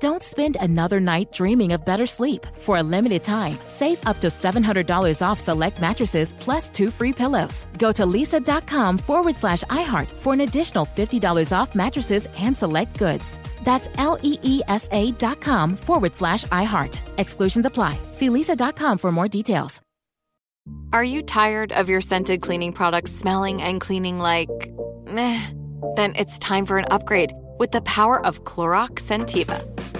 Don't spend another night dreaming of better sleep. For a limited time, save up to $700 off select mattresses plus two free pillows. Go to leesa.com forward slash iHeart for an additional $50 off mattresses and select goods. That's L E E S A dot com forward slash iHeart. Exclusions apply. See leesa.com for more details. Are you tired of your scented cleaning products smelling and cleaning like meh? Then it's time for an upgrade with the power of Clorox Scentiva.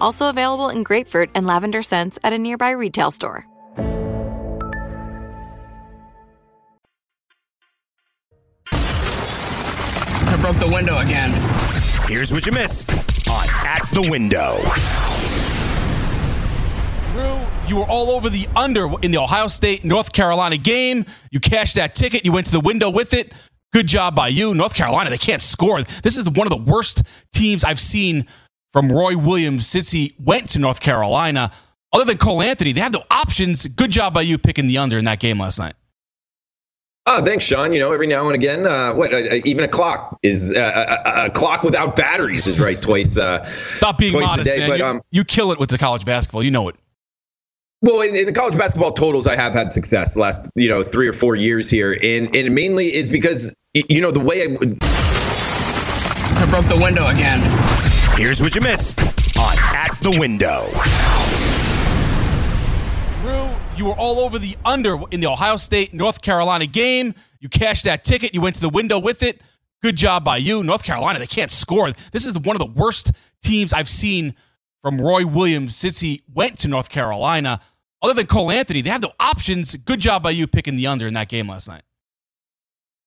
Also available in grapefruit and lavender scents at a nearby retail store. I broke the window again. Here's what you missed on At the Window. Drew, you were all over the under in the Ohio State North Carolina game. You cashed that ticket. You went to the window with it. Good job by you. North Carolina, they can't score. This is one of the worst teams I've seen from Roy Williams since he went to North Carolina. Other than Cole Anthony, they have no options. Good job by you picking the under in that game last night. Oh, thanks, Sean. You know, every now and again, uh, what uh, even a clock is uh, a, a, clock without batteries is right twice. Uh, Stop being twice modest, a day, man. But, you, um, you kill it with the college basketball. You know it. Well, in, in, the college basketball totals, I have had success the last you know three or four years here, and and mainly is because you know the way I. I broke the window again. Here's what you missed on At the Window. Drew, you were all over the under in the Ohio State North Carolina game. You cashed that ticket. You went to the window with it. Good job by you. North Carolina, they can't score. This is one of the worst teams I've seen from Roy Williams since he went to North Carolina. Other than Cole Anthony, they have no options. Good job by you picking the under in that game last night.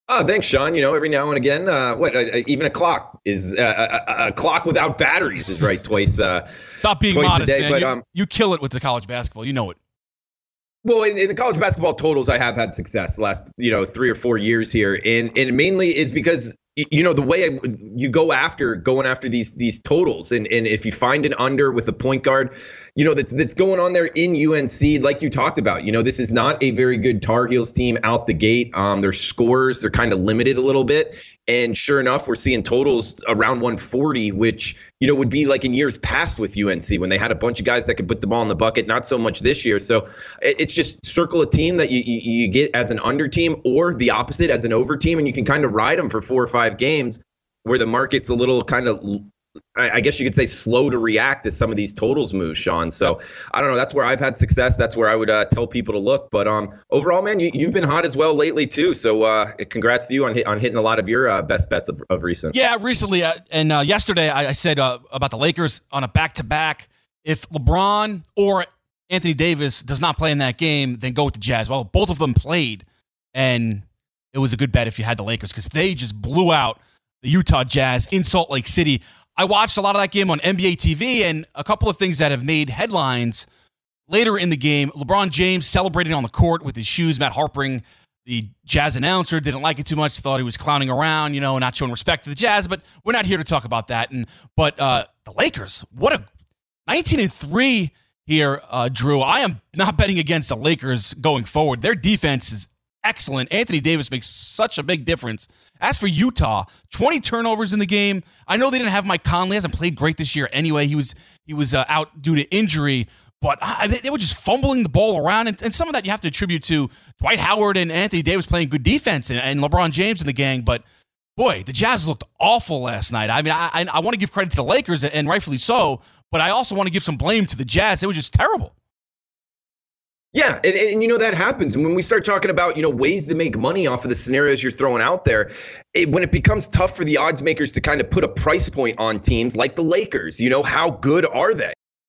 Oh, thanks, Sean. You know, every now and again, uh, what uh, even a clock is uh, a, a, clock without batteries is right twice. Uh, Stop being twice modest, day, man. But, you, um, you kill it with the college basketball. You know it. Well, in, in, the college basketball totals, I have had success the last you know three or four years here, and and mainly is because you know the way I, you go after going after these these totals, and and if you find an under with a point guard, you know that's that's going on there in UNC, like you talked about. You know, this is not a very good Tar Heels team out the gate. Um, their scores they're kind of limited a little bit, and sure enough, we're seeing totals around 140, which you know would be like in years past with UNC when they had a bunch of guys that could put the ball in the bucket. Not so much this year. So it's just circle a team that you you, you get as an under team or the opposite as an over team, and you can kind of ride them for four or five games where the market's a little kind of I guess you could say slow to react to some of these totals move, Sean. So I don't know. That's where I've had success. That's where I would uh, tell people to look. But um, overall, man, you, have been hot as well lately too. So uh, congrats to you on on hitting a lot of your uh, best bets of, of recent. Yeah, recently uh, and uh, yesterday I, I said uh, about the Lakers on a back to back. If LeBron or Anthony Davis does not play in that game, then go with the Jazz. Well, both of them played, and it was a good bet if you had the Lakers because they just blew out the Utah Jazz in Salt Lake City. I watched a lot of that game on NBA TV, and a couple of things that have made headlines later in the game, LeBron James celebrating on the court with his shoes. Matt Harpring, the Jazz announcer, didn't like it too much. Thought he was clowning around, you know, not showing respect to the Jazz. But we're not here to talk about that. And but uh, the Lakers, what a 19 and three here, uh, Drew. I am not betting against the Lakers going forward. Their defense is excellent. Anthony Davis makes such a big difference. As for Utah, 20 turnovers in the game. I know they didn't have Mike Conley. Hasn't played great this year anyway. He was he was uh, out due to injury. But they, they, were just fumbling the ball around, and, and, some of that you have to attribute to Dwight Howard and Anthony Davis playing good defense, and, and LeBron James in the gang. But boy, the Jazz looked awful last night. I mean, I, I, I want to give credit to the Lakers, and rightfully so, but I also want to give some blame to the Jazz. It was just terrible. Yeah, and, and, you know that happens. And when we start talking about you know ways to make money off of the scenarios you're throwing out there, it, when it becomes tough for the odds makers to kind of put a price point on teams like the Lakers, you know how good are they?